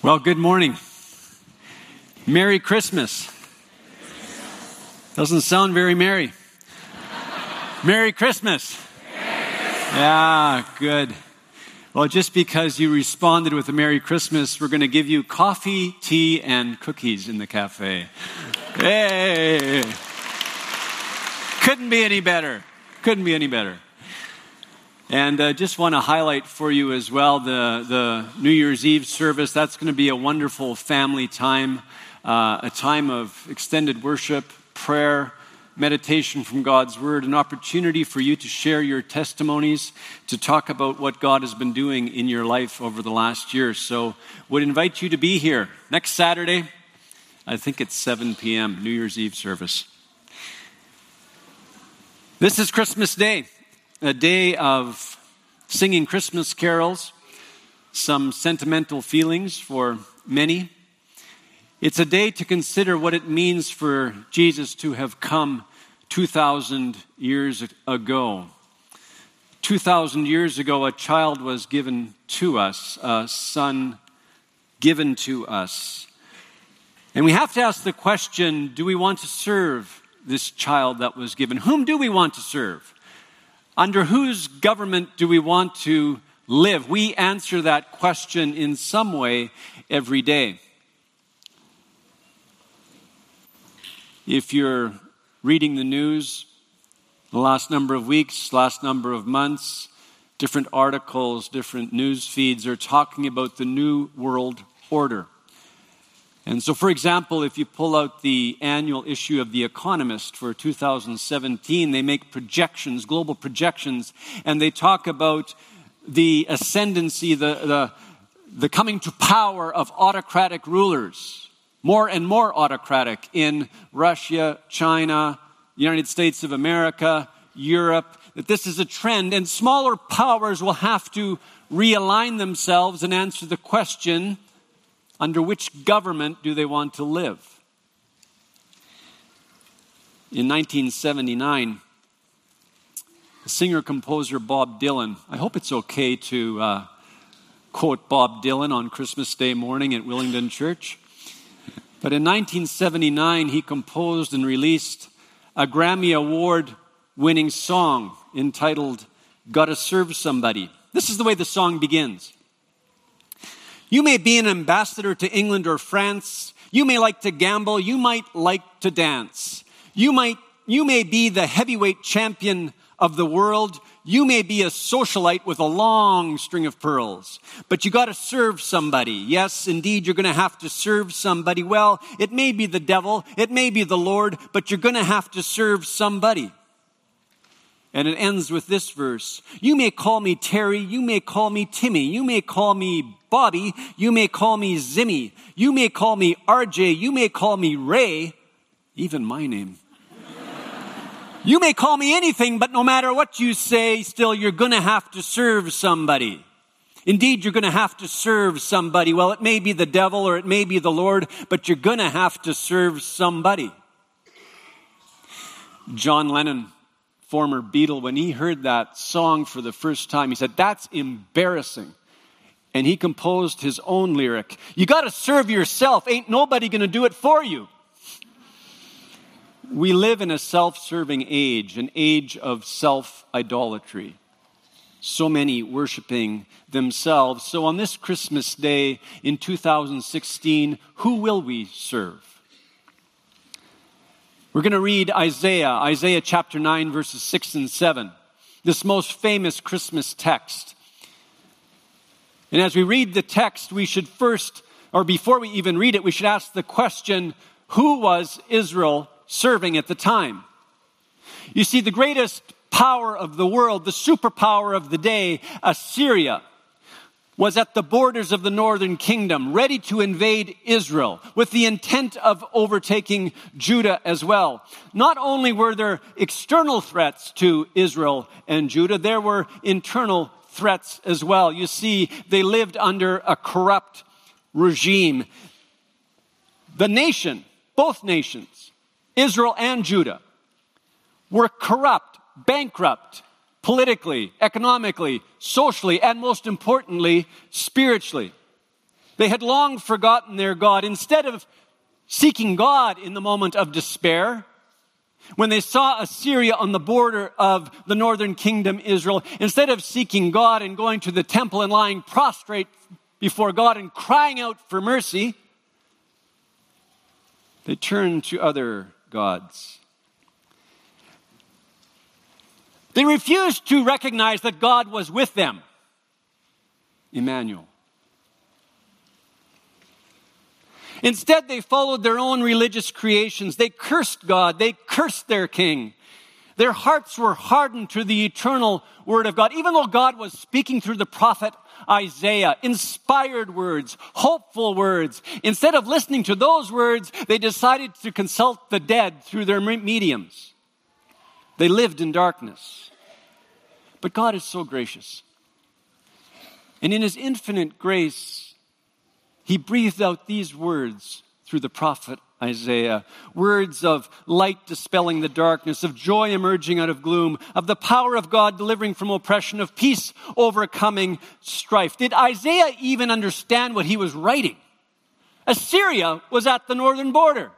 Well, good morning. Merry Christmas. Doesn't sound very merry. Merry Christmas. Yeah, good. Well, just because you responded with a Merry Christmas, we're going to give you coffee, tea, and cookies in the cafe. Hey! Couldn't be any better. Couldn't be any better. And uh, just want to highlight for you as well the, the New Year's Eve service. That's going to be a wonderful family time, uh, a time of extended worship, prayer, meditation from God's Word, an opportunity for you to share your testimonies, to talk about what God has been doing in your life over the last year. So, would invite you to be here next Saturday. I think it's 7 p.m., New Year's Eve service. This is Christmas Day a day of singing Christmas carols, some sentimental feelings for many. It's a day to consider what it means for Jesus to have come 2,000 years ago. 2,000 years ago, a child was given to us, a son given to us. And we have to ask the question do we want to serve this child that was given? Whom do we want to serve? Under whose government do we want to live? We answer that question in some way every day. If you're reading the news the last number of weeks, last number of months, different articles, different news feeds are talking about the new world order. And so, for example, if you pull out the annual issue of The Economist for 2017, they make projections, global projections, and they talk about the ascendancy, the, the, the coming to power of autocratic rulers, more and more autocratic in Russia, China, United States of America, Europe, that this is a trend, and smaller powers will have to realign themselves and answer the question under which government do they want to live? In 1979, singer composer Bob Dylan, I hope it's okay to uh, quote Bob Dylan on Christmas Day morning at Willingdon Church. But in 1979, he composed and released a Grammy Award winning song entitled Gotta Serve Somebody. This is the way the song begins. You may be an ambassador to England or France. You may like to gamble. You might like to dance. You might, you may be the heavyweight champion of the world. You may be a socialite with a long string of pearls, but you got to serve somebody. Yes, indeed, you're going to have to serve somebody. Well, it may be the devil, it may be the Lord, but you're going to have to serve somebody. And it ends with this verse You may call me Terry, you may call me Timmy, you may call me Bobby, you may call me Zimmy, you may call me RJ, you may call me Ray, even my name. you may call me anything, but no matter what you say, still you're to have to serve somebody. Indeed, you're going to have to serve somebody. Well, it may be the devil or it may be the Lord, but you're going to have to serve somebody. John Lennon former Beatle, when he heard that song for the first time, he said, That's embarrassing. And he composed his own lyric You got to serve yourself. Ain't nobody going to do it for you. We live in a self serving age, an age of self idolatry. So many worshiping themselves. So on this Christmas day in 2016, who will we serve? We're going to read Isaiah, Isaiah chapter 9, verses 6 and 7, this most famous Christmas text. And as we read the text, we should first, or before we even read it, we should ask the question who was Israel serving at the time? You see, the greatest power of the world, the superpower of the day, Assyria, was at the borders of the northern kingdom, ready to invade Israel with the intent of overtaking Judah as well. Not only were there external threats to Israel and Judah, there were internal threats as well. You see, they lived under a corrupt regime. The nation, both nations, Israel and Judah, were corrupt, bankrupt, politically, economically, socially, and most importantly, spiritually. They had long forgotten their God. Instead of seeking God in the moment of despair, when they saw Assyria on the border of the northern kingdom, Israel, instead of seeking God and going to the temple and lying prostrate before God and crying out for mercy, they turned to other gods. They refused to recognize that God was with them. Emmanuel. Instead, they followed their own religious creations. They cursed God. They cursed their king. Their hearts were hardened to the eternal word of God. Even though God was speaking through the prophet Isaiah, inspired words, hopeful words, instead of listening to those words, they decided to consult the dead through their mediums. They lived in darkness. But God is so gracious. And in his infinite grace, he breathed out these words through the prophet Isaiah. Words of light dispelling the darkness, of joy emerging out of gloom, of the power of God delivering from oppression, of peace overcoming strife. Did Isaiah even understand what he was writing? Assyria was at the northern border.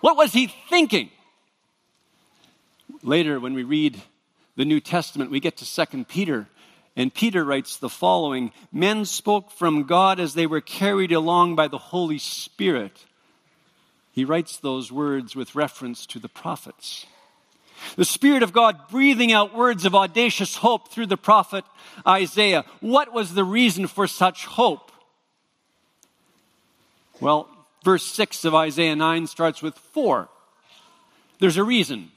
What was he thinking? Later, when we read the New Testament, we get to 2 Peter, and Peter writes the following Men spoke from God as they were carried along by the Holy Spirit. He writes those words with reference to the prophets. The Spirit of God breathing out words of audacious hope through the prophet Isaiah. What was the reason for such hope? Well, verse 6 of Isaiah 9 starts with four. There's a reason.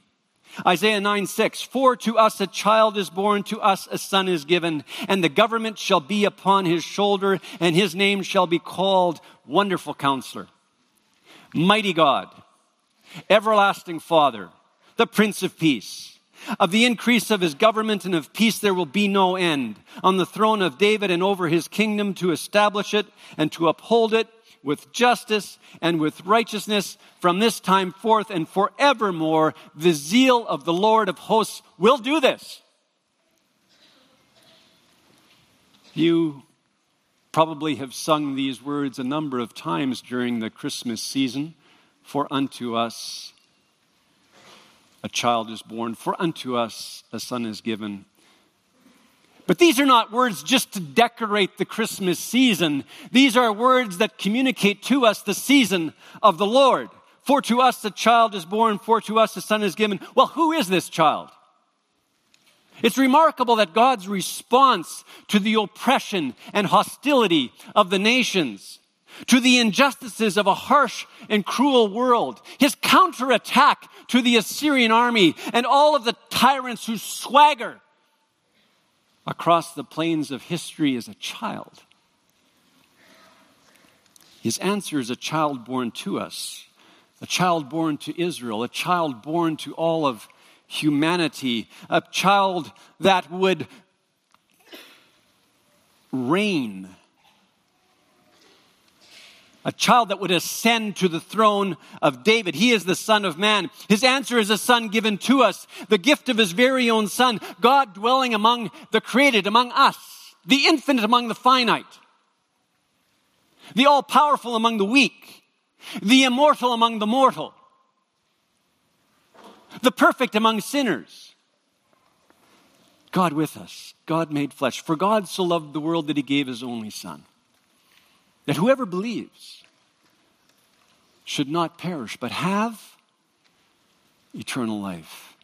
Isaiah 9 6, For to us a child is born, to us a son is given, and the government shall be upon his shoulder, and his name shall be called Wonderful Counselor, Mighty God, Everlasting Father, the Prince of Peace. Of the increase of his government and of peace there will be no end. On the throne of David and over his kingdom to establish it and to uphold it with justice and with righteousness from this time forth and forevermore. The zeal of the Lord of hosts will do this. You probably have sung these words a number of times during the Christmas season. For unto us a child is born, for unto us a son is given but these are not words just to decorate the Christmas season. These are words that communicate to us the season of the Lord. For to us a child is born, for to us a son is given. Well, who is this child? It's remarkable that God's response to the oppression and hostility of the nations, to the injustices of a harsh and cruel world, his counterattack to the Assyrian army and all of the tyrants who swagger across the plains of history as a child? His answer is a child born to us, a child born to Israel, a child born to all of humanity, a child that would reign a child that would ascend to the throne of David. He is the Son of Man. His answer is a Son given to us, the gift of His very own Son, God dwelling among the created, among us, the infinite among the finite, the all powerful among the weak, the immortal among the mortal, the perfect among sinners. God with us, God made flesh. For God so loved the world that He gave His only Son that whoever believes should not perish, but have eternal life.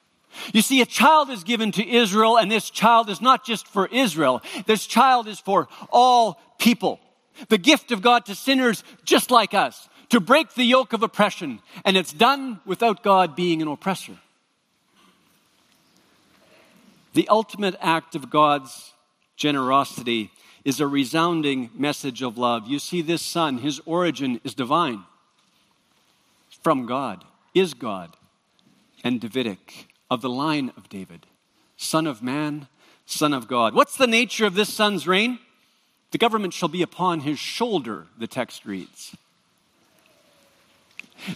You see, a child is given to Israel, and this child is not just for Israel. This child is for all people. The gift of God to sinners just like us, to break the yoke of oppression. And it's done without God being an oppressor. The ultimate act of God's generosity is a resounding message of love. You see, this son, his origin is divine, from God, is God, and Davidic, of the line of David, son of man, son of God. What's the nature of this son's reign? The government shall be upon his shoulder, the text reads.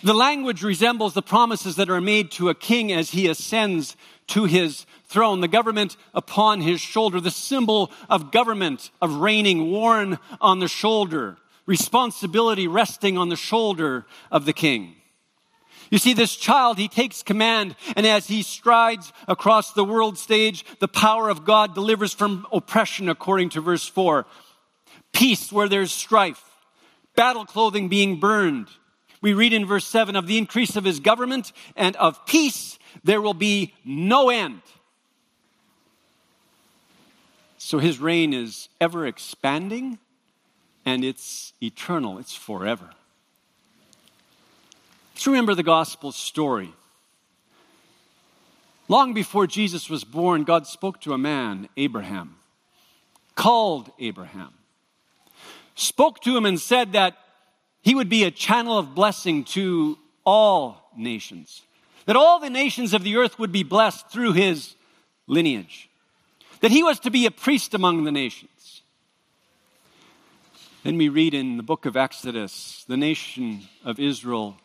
The language resembles the promises that are made to a king as he ascends to his throne, the government upon his shoulder, the symbol of government, of reigning worn on the shoulder, responsibility resting on the shoulder of the king. You see, this child, he takes command, and as he strides across the world stage, the power of God delivers from oppression, according to verse 4. Peace where there's strife, battle clothing being burned. We read in verse 7 of the increase of his government and of peace, there will be no end. So his reign is ever expanding and it's eternal, it's forever. Let's remember the gospel story. Long before Jesus was born, God spoke to a man, Abraham, called Abraham, spoke to him and said that he would be a channel of blessing to all nations, that all the nations of the earth would be blessed through his lineage, that he was to be a priest among the nations. Then we read in the book of Exodus the nation of Israel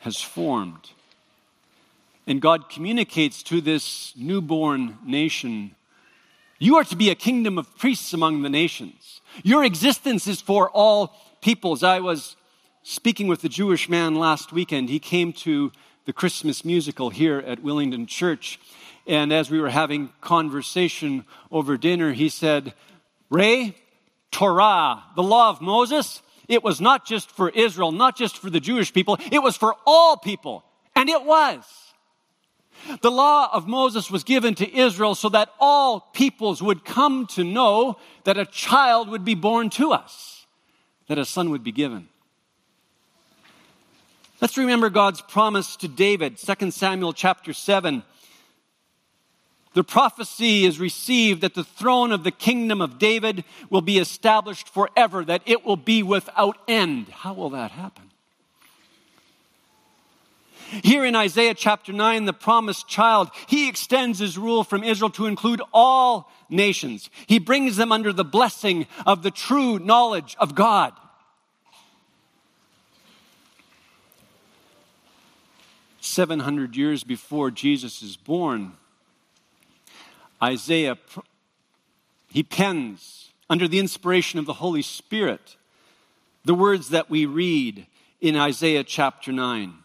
has formed. And God communicates to this newborn nation you are to be a kingdom of priests among the nations. Your existence is for all peoples. I was speaking with a Jewish man last weekend. He came to the Christmas musical here at Willingdon Church. And as we were having conversation over dinner, he said, Ray, Torah, the law of Moses, it was not just for Israel, not just for the Jewish people, it was for all people. And it was. The law of Moses was given to Israel so that all peoples would come to know that a child would be born to us, that a son would be given. Let's remember God's promise to David, 2 Samuel chapter 7. The prophecy is received that the throne of the kingdom of David will be established forever, that it will be without end. How will that happen? Here in Isaiah chapter 9, the promised child, he extends his rule from Israel to include all nations. He brings them under the blessing of the true knowledge of God. Seven hundred years before Jesus is born, Isaiah, he pens under the inspiration of the Holy Spirit the words that we read in Isaiah chapter 9.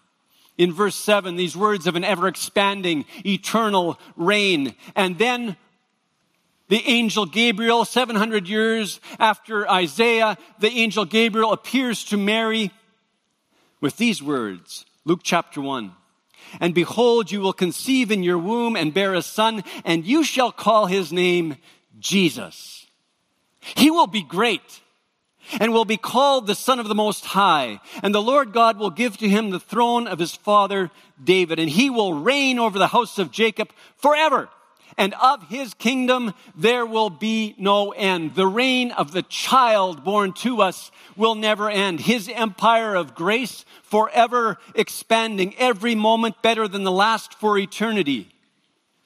In verse 7, these words of an ever expanding, eternal reign. And then the angel Gabriel, 700 years after Isaiah, the angel Gabriel appears to Mary with these words Luke chapter 1. And behold, you will conceive in your womb and bear a son, and you shall call his name Jesus. He will be great and will be called the Son of the Most High. And the Lord God will give to him the throne of his father David, and he will reign over the house of Jacob forever and of his kingdom there will be no end. The reign of the child born to us will never end. His empire of grace forever expanding, every moment better than the last for eternity.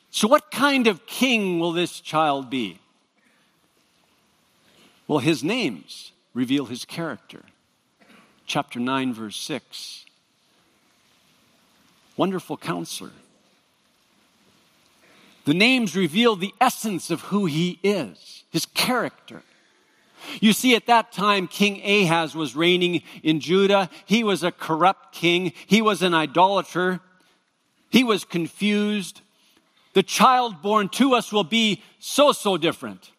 So, what kind of king will this child be? Well, his names reveal his character. Chapter 9, verse 6. Wonderful counselor the names reveal the essence of who he is, his character. You see, at that time, King Ahaz was reigning in Judah. He was a corrupt king. He was an idolater. He was confused. The child born to us will be so, so different.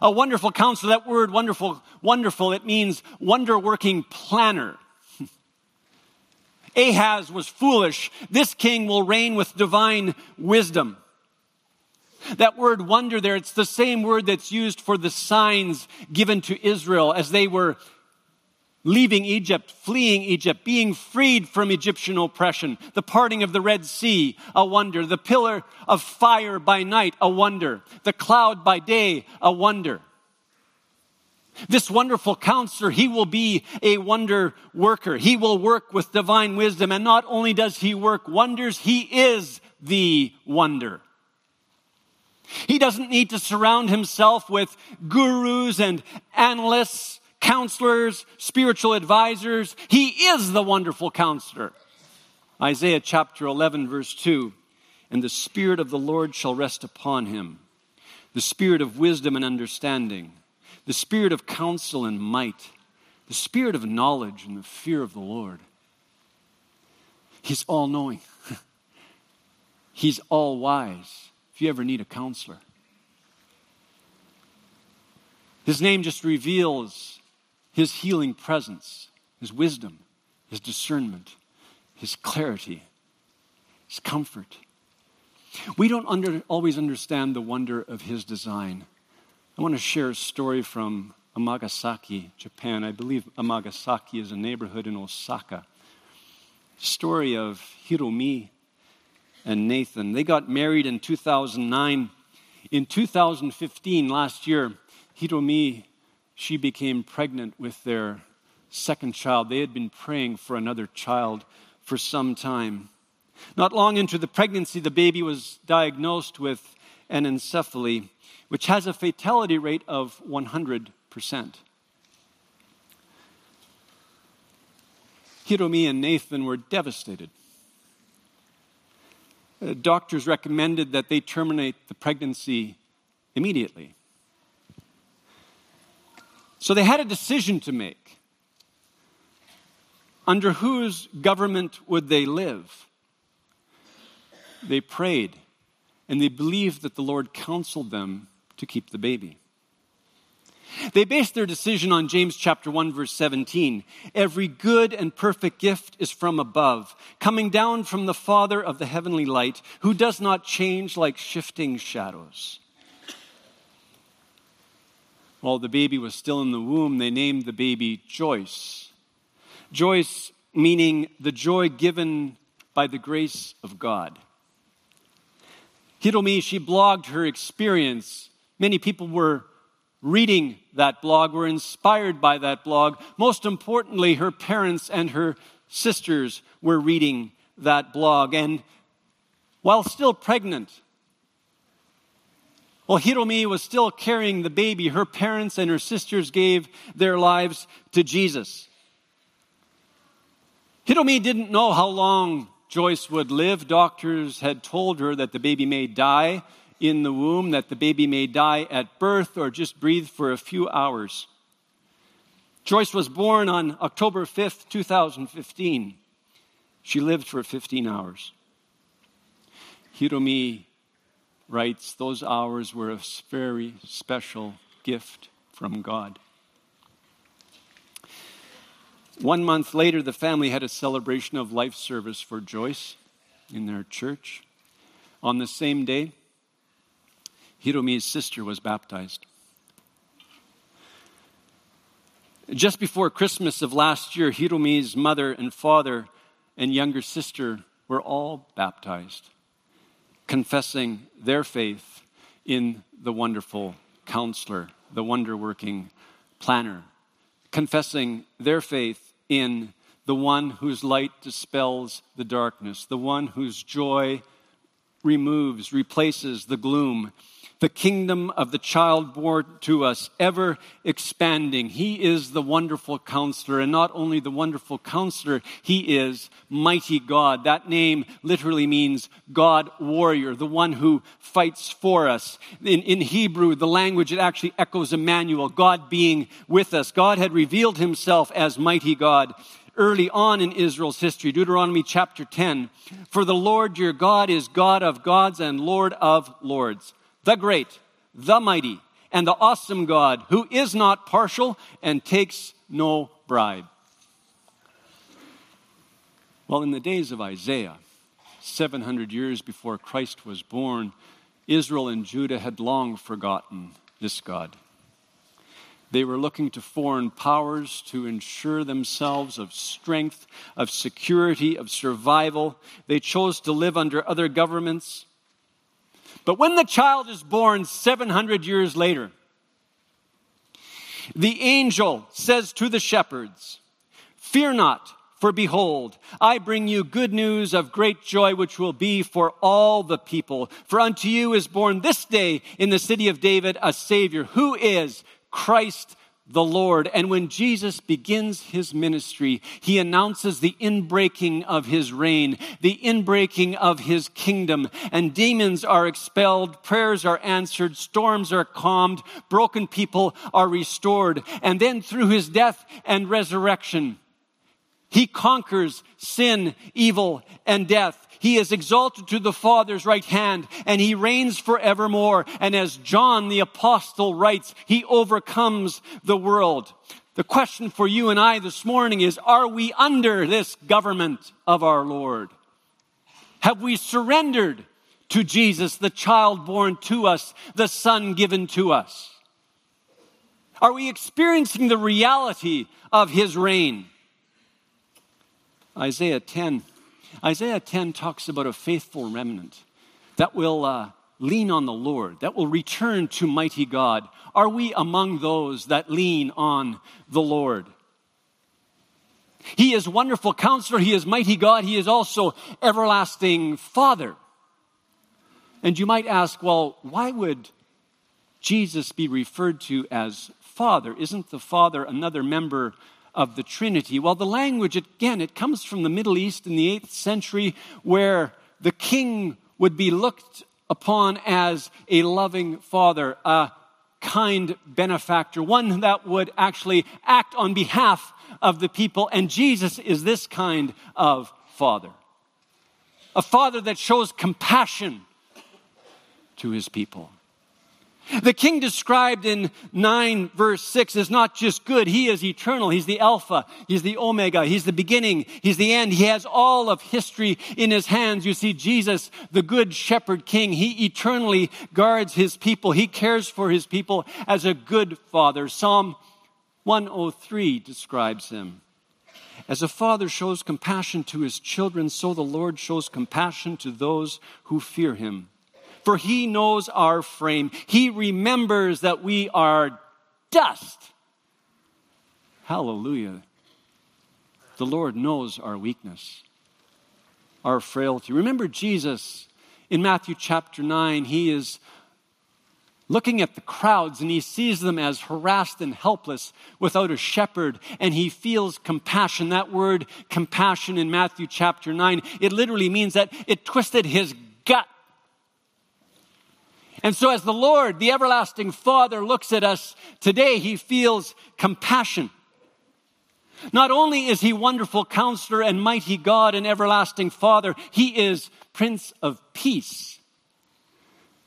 A wonderful counselor, that word wonderful, wonderful, it means wonder working planner. Ahaz was foolish. This king will reign with divine wisdom. That word wonder there, it's the same word that's used for the signs given to Israel as they were leaving Egypt, fleeing Egypt, being freed from Egyptian oppression, the parting of the Red Sea, a wonder, the pillar of fire by night, a wonder, the cloud by day, a wonder. This wonderful counselor, he will be a wonder worker. He will work with divine wisdom. And not only does he work wonders, he is the wonder. He doesn't need to surround himself with gurus and analysts, counselors, spiritual advisors. He is the wonderful counselor. Isaiah chapter 11, verse 2 And the Spirit of the Lord shall rest upon him, the Spirit of wisdom and understanding, the Spirit of counsel and might, the Spirit of knowledge and the fear of the Lord. He's all knowing, He's all wise. If you ever need a counselor, His name just reveals His healing presence, His wisdom, His discernment his clarity, his comfort. We don't under, always understand the wonder of his design. I want to share a story from Amagasaki, Japan. I believe Amagasaki is a neighborhood in Osaka. Story of Hiromi and Nathan. They got married in 2009. In 2015, last year, Hiromi, she became pregnant with their second child. They had been praying for another child for some time. Not long into the pregnancy, the baby was diagnosed with anencephaly, which has a fatality rate of 100%. Hiromi and Nathan were devastated. Uh, doctors recommended that they terminate the pregnancy immediately. So they had a decision to make. Under whose government would they live? They prayed, and they believed that the Lord counseled them to keep the baby. They based their decision on James chapter 1 verse 17. Every good and perfect gift is from above, coming down from the Father of the heavenly light, who does not change like shifting shadows. While the baby was still in the womb, they named the baby Joyce, Joyce meaning the joy given by the grace of God. Hiromi, she blogged her experience. Many people were reading that blog, were inspired by that blog. Most importantly, her parents and her sisters were reading that blog. And while still pregnant, while Hiromi was still carrying the baby, her parents and her sisters gave their lives to Jesus. Hiromi didn't know how long Joyce would live. Doctors had told her that the baby may die in the womb, that the baby may die at birth or just breathe for a few hours. Joyce was born on October 5th, 2015. She lived for 15 hours. Hiromi writes, Those hours were a very special gift from God. One month later, the family had a celebration of life service for Joyce in their church. On the same day, Hiromi's sister was baptized. Just before Christmas of last year, Hiromi's mother and father and younger sister were all baptized, confessing their faith in the wonderful counselor, the wonder working planner, confessing their faith in the one whose light dispels the darkness, the one whose joy removes, replaces the gloom, the kingdom of the child born to us, ever expanding. He is the wonderful counselor, and not only the wonderful counselor, he is mighty God. That name literally means God warrior, the one who fights for us. In, in Hebrew, the language, it actually echoes Emmanuel, God being with us. God had revealed himself as mighty God early on in Israel's history, Deuteronomy chapter 10. For the Lord your God is God of gods and Lord of lords the great, the mighty, and the awesome God who is not partial and takes no bribe. Well, in the days of Isaiah, 700 years before Christ was born, Israel and Judah had long forgotten this God. They were looking to foreign powers to ensure themselves of strength, of security, of survival. They chose to live under other governments but when the child is born 700 years later, the angel says to the shepherds, Fear not, for behold, I bring you good news of great joy, which will be for all the people. For unto you is born this day in the city of David a Savior, who is Christ the Lord. And when Jesus begins his ministry, he announces the inbreaking of his reign, the inbreaking of his kingdom, and demons are expelled, prayers are answered, storms are calmed, broken people are restored. And then through his death and resurrection, he conquers sin, evil, and death. He is exalted to the Father's right hand and he reigns forevermore. And as John the apostle writes, he overcomes the world. The question for you and I this morning is, are we under this government of our Lord? Have we surrendered to Jesus, the child born to us, the son given to us? Are we experiencing the reality of his reign? Isaiah 10 Isaiah 10 talks about a faithful remnant that will uh, lean on the Lord, that will return to mighty God. Are we among those that lean on the Lord? He is wonderful counselor. He is mighty God. He is also everlasting Father. And you might ask, well, why would Jesus be referred to as Father? Isn't the Father another member of the Trinity? Well, the language, again, it comes from the Middle East in the 8th century where the king would be looked upon as a loving father, a kind benefactor, one that would actually act on behalf of the people. And Jesus is this kind of father. A father that shows compassion to his people. The king described in 9 verse 6 is not just good. He is eternal. He's the Alpha. He's the Omega. He's the beginning. He's the end. He has all of history in his hands. You see, Jesus, the good shepherd king, he eternally guards his people. He cares for his people as a good father. Psalm 103 describes him. As a father shows compassion to his children, so the Lord shows compassion to those who fear him for he knows our frame. He remembers that we are dust. Hallelujah. The Lord knows our weakness, our frailty. Remember Jesus in Matthew chapter 9, he is looking at the crowds and he sees them as harassed and helpless without a shepherd and he feels compassion. That word compassion in Matthew chapter 9, it literally means that it twisted his gut and so, as the Lord, the everlasting Father, looks at us today, he feels compassion. Not only is he wonderful counselor and mighty God and everlasting Father, he is Prince of Peace.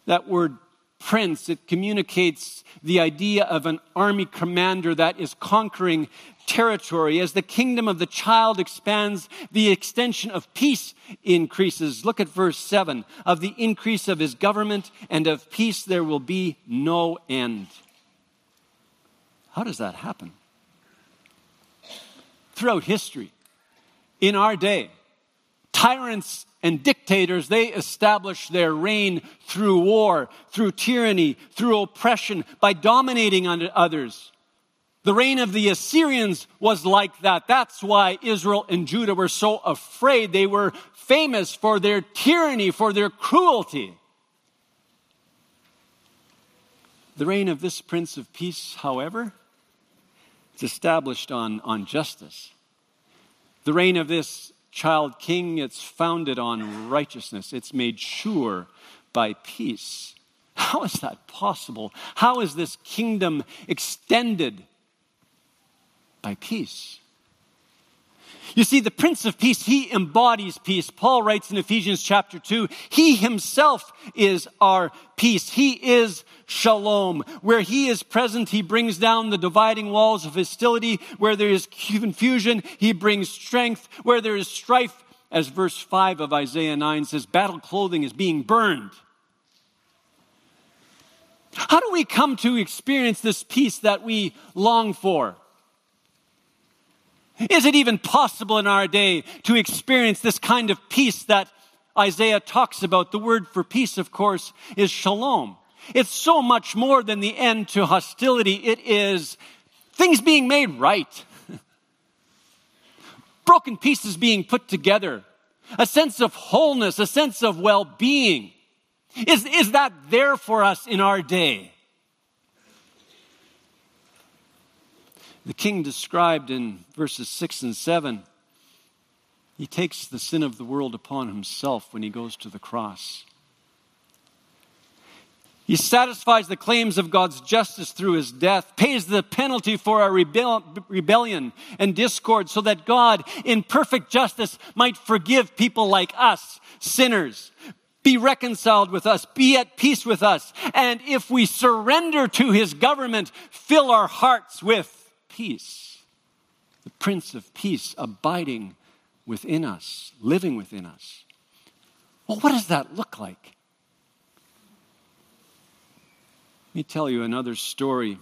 That word prince, it communicates the idea of an army commander that is conquering territory. As the kingdom of the child expands, the extension of peace increases. Look at verse 7. Of the increase of his government and of peace there will be no end. How does that happen? Throughout history, in our day, tyrants and dictators, they establish their reign through war, through tyranny, through oppression, by dominating others. The reign of the Assyrians was like that. That's why Israel and Judah were so afraid. They were famous for their tyranny, for their cruelty. The reign of this Prince of Peace, however, is established on, on justice. The reign of this child king, it's founded on righteousness. It's made sure by peace. How is that possible? How is this kingdom extended by peace. You see, the Prince of Peace, he embodies peace. Paul writes in Ephesians chapter 2, he himself is our peace. He is shalom. Where he is present, he brings down the dividing walls of hostility. Where there is confusion, he brings strength. Where there is strife, as verse 5 of Isaiah 9 says, battle clothing is being burned. How do we come to experience this peace that we long for? Is it even possible in our day to experience this kind of peace that Isaiah talks about? The word for peace, of course, is shalom. It's so much more than the end to hostility. It is things being made right. Broken pieces being put together. A sense of wholeness, a sense of well-being. Is, is that there for us in our day? The king described in verses 6 and 7, he takes the sin of the world upon himself when he goes to the cross. He satisfies the claims of God's justice through his death, pays the penalty for our rebel- rebellion and discord so that God, in perfect justice, might forgive people like us, sinners, be reconciled with us, be at peace with us, and if we surrender to his government, fill our hearts with peace. The Prince of Peace abiding within us, living within us. Well, what does that look like? Let me tell you another story.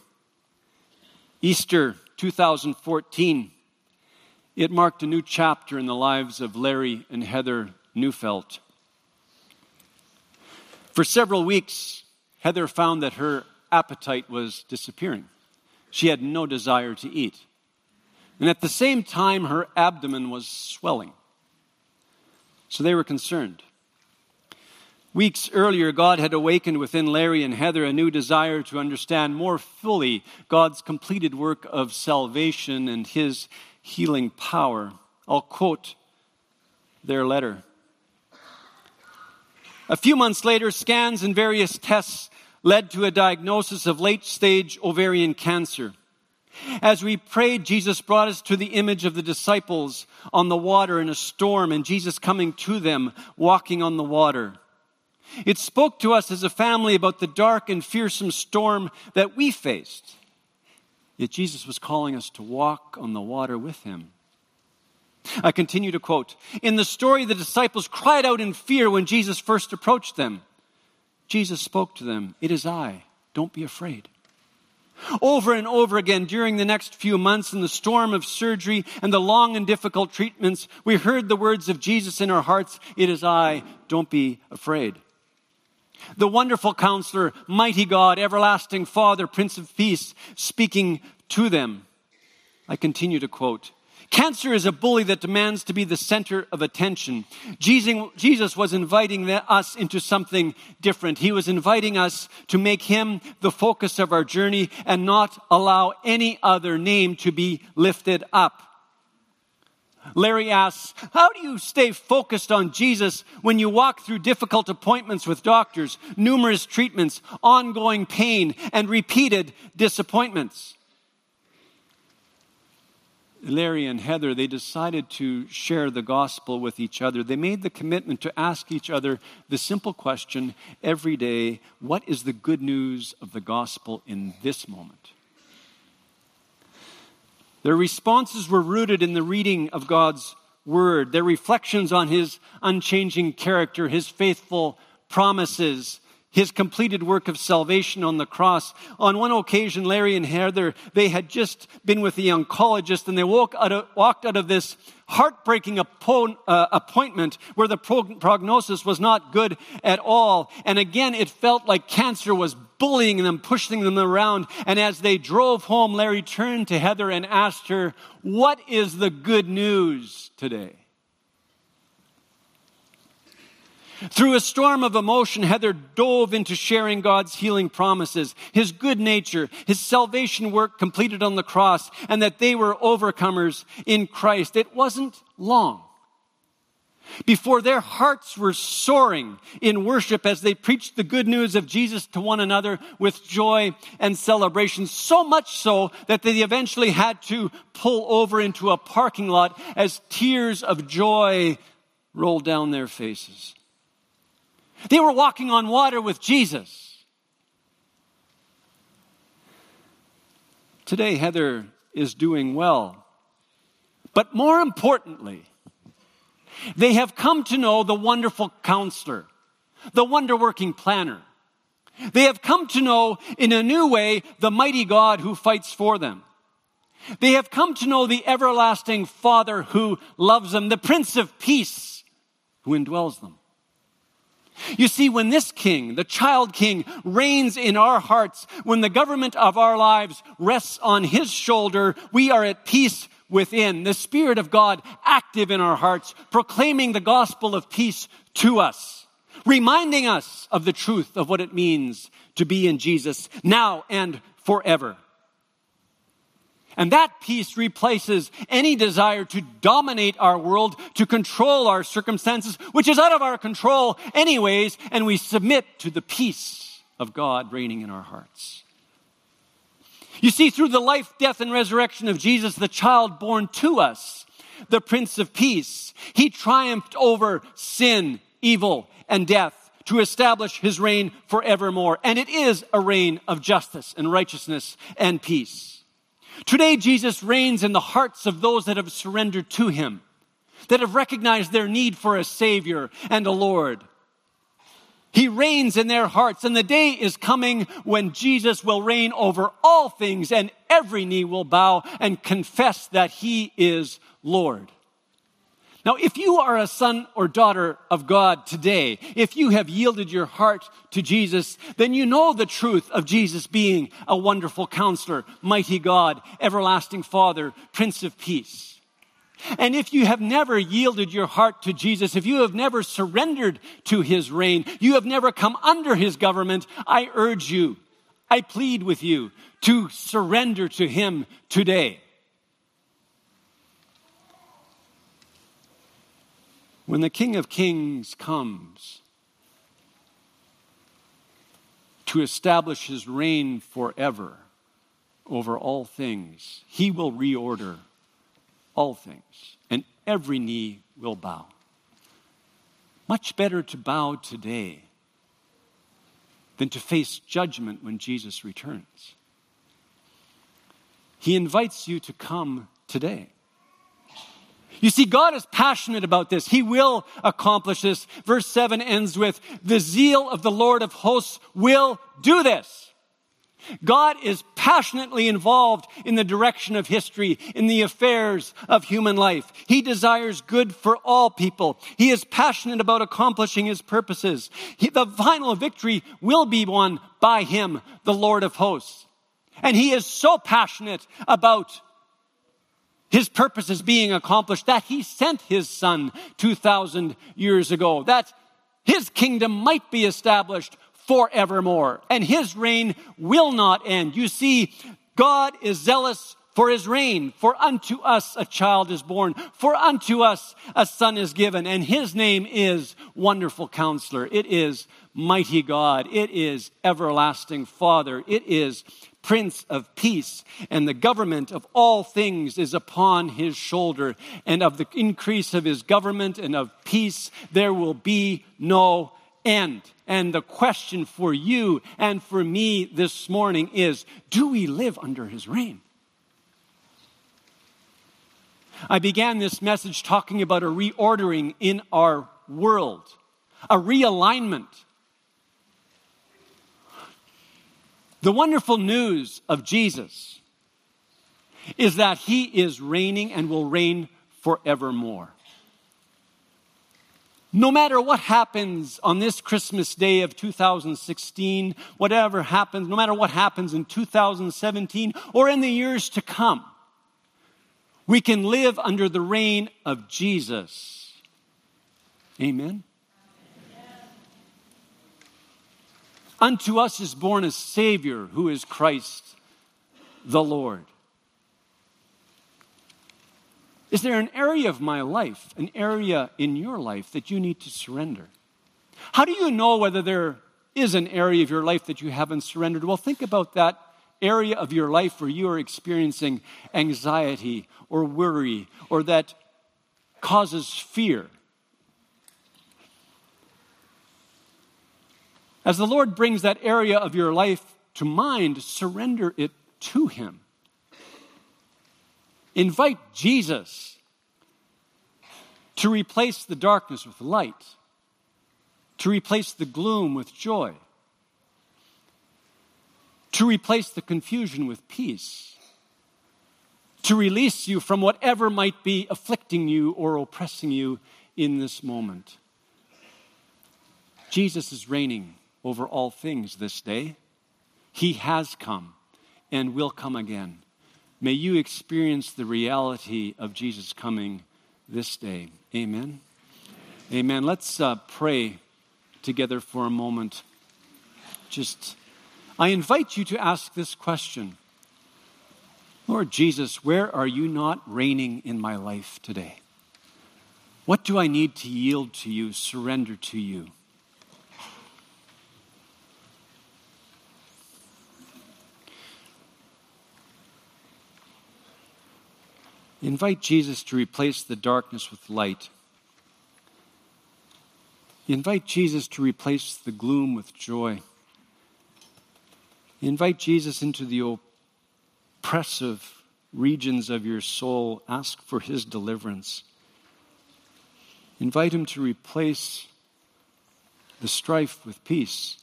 Easter 2014, it marked a new chapter in the lives of Larry and Heather Neufeld. For several weeks, Heather found that her appetite was disappearing. She had no desire to eat. And at the same time, her abdomen was swelling. So they were concerned. Weeks earlier, God had awakened within Larry and Heather a new desire to understand more fully God's completed work of salvation and his healing power. I'll quote their letter. A few months later, scans and various tests led to a diagnosis of late stage ovarian cancer. As we prayed, Jesus brought us to the image of the disciples on the water in a storm and Jesus coming to them walking on the water. It spoke to us as a family about the dark and fearsome storm that we faced. Yet Jesus was calling us to walk on the water with him. I continue to quote In the story, the disciples cried out in fear when Jesus first approached them. Jesus spoke to them, It is I, don't be afraid. Over and over again during the next few months in the storm of surgery and the long and difficult treatments, we heard the words of Jesus in our hearts It is I, don't be afraid the wonderful counselor, mighty God, everlasting Father, Prince of Peace, speaking to them. I continue to quote. Cancer is a bully that demands to be the center of attention. Jesus was inviting us into something different. He was inviting us to make him the focus of our journey and not allow any other name to be lifted up. Larry asks, How do you stay focused on Jesus when you walk through difficult appointments with doctors, numerous treatments, ongoing pain, and repeated disappointments? Larry and Heather, they decided to share the gospel with each other. They made the commitment to ask each other the simple question every day what is the good news of the gospel in this moment? Their responses were rooted in the reading of God's word, their reflections on his unchanging character, his faithful promises, his completed work of salvation on the cross. On one occasion, Larry and Heather, they had just been with the oncologist and they woke out of, walked out of this heartbreaking appo- uh, appointment where the prognosis was not good at all. And again, it felt like cancer was bullying them, pushing them around. And as they drove home, Larry turned to Heather and asked her, What is the good news today? Through a storm of emotion, Heather dove into sharing God's healing promises, His good nature, His salvation work completed on the cross, and that they were overcomers in Christ. It wasn't long before their hearts were soaring in worship as they preached the good news of Jesus to one another with joy and celebration. So much so that they eventually had to pull over into a parking lot as tears of joy rolled down their faces. They were walking on water with Jesus. Today, Heather is doing well. But more importantly, they have come to know the wonderful counselor, the wonder working planner. They have come to know in a new way the mighty God who fights for them. They have come to know the everlasting Father who loves them, the Prince of Peace who indwells them. You see, when this king, the child king, reigns in our hearts, when the government of our lives rests on his shoulder, we are at peace within. The Spirit of God active in our hearts, proclaiming the gospel of peace to us, reminding us of the truth of what it means to be in Jesus now and forever. And that peace replaces any desire to dominate our world, to control our circumstances, which is out of our control anyways, and we submit to the peace of God reigning in our hearts. You see, through the life, death, and resurrection of Jesus, the child born to us, the Prince of Peace, he triumphed over sin, evil, and death to establish his reign forevermore. And it is a reign of justice and righteousness and peace. Today, Jesus reigns in the hearts of those that have surrendered to him, that have recognized their need for a Savior and a Lord. He reigns in their hearts, and the day is coming when Jesus will reign over all things, and every knee will bow and confess that He is Lord. Now, if you are a son or daughter of God today, if you have yielded your heart to Jesus, then you know the truth of Jesus being a wonderful counselor, mighty God, everlasting Father, Prince of Peace. And if you have never yielded your heart to Jesus, if you have never surrendered to his reign, you have never come under his government, I urge you, I plead with you to surrender to him today. When the King of Kings comes to establish his reign forever over all things, he will reorder all things, and every knee will bow. Much better to bow today than to face judgment when Jesus returns. He invites you to come today. You see, God is passionate about this. He will accomplish this. Verse 7 ends with, the zeal of the Lord of hosts will do this. God is passionately involved in the direction of history, in the affairs of human life. He desires good for all people. He is passionate about accomplishing his purposes. He, the final victory will be won by him, the Lord of hosts. And he is so passionate about his purpose is being accomplished, that he sent his son 2,000 years ago, that his kingdom might be established forevermore, and his reign will not end. You see, God is zealous for his reign. For unto us a child is born, for unto us a son is given, and his name is Wonderful Counselor. It is Mighty God. It is Everlasting Father. It is Prince of Peace, and the government of all things is upon his shoulder. And of the increase of his government and of peace, there will be no end. And the question for you and for me this morning is do we live under his reign? I began this message talking about a reordering in our world, a realignment The wonderful news of Jesus is that he is reigning and will reign forevermore. No matter what happens on this Christmas day of 2016, whatever happens, no matter what happens in 2017 or in the years to come, we can live under the reign of Jesus. Amen. Unto us is born a Savior who is Christ the Lord. Is there an area of my life, an area in your life that you need to surrender? How do you know whether there is an area of your life that you haven't surrendered? Well, think about that area of your life where you are experiencing anxiety or worry or that causes fear. As the Lord brings that area of your life to mind, surrender it to Him. Invite Jesus to replace the darkness with light, to replace the gloom with joy, to replace the confusion with peace, to release you from whatever might be afflicting you or oppressing you in this moment. Jesus is reigning over all things this day. He has come and will come again. May you experience the reality of Jesus coming this day. Amen. Amen. Let's uh, pray together for a moment. Just, I invite you to ask this question Lord Jesus, where are you not reigning in my life today? What do I need to yield to you, surrender to you? Invite Jesus to replace the darkness with light. Invite Jesus to replace the gloom with joy. Invite Jesus into the oppressive regions of your soul. Ask for his deliverance. Invite him to replace the strife with peace.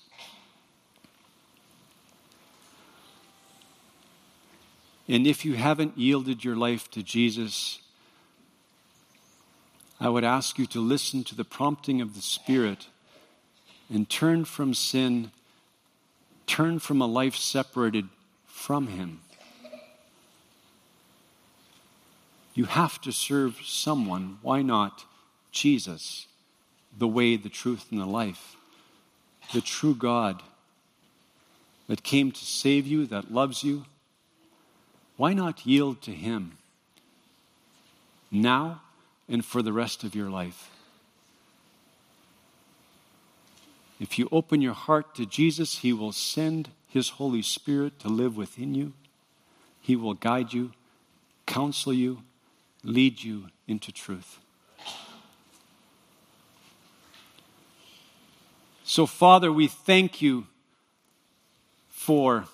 And if you haven't yielded your life to Jesus, I would ask you to listen to the prompting of the Spirit and turn from sin, turn from a life separated from Him. You have to serve someone. Why not Jesus, the way, the truth, and the life? The true God that came to save you, that loves you why not yield to Him now and for the rest of your life? If you open your heart to Jesus, He will send His Holy Spirit to live within you. He will guide you, counsel you, lead you into truth. So, Father, we thank you for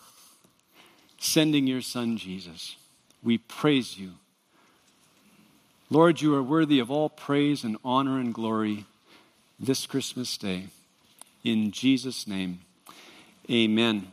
sending your Son, Jesus. We praise you. Lord, you are worthy of all praise and honor and glory this Christmas day. In Jesus' name, amen.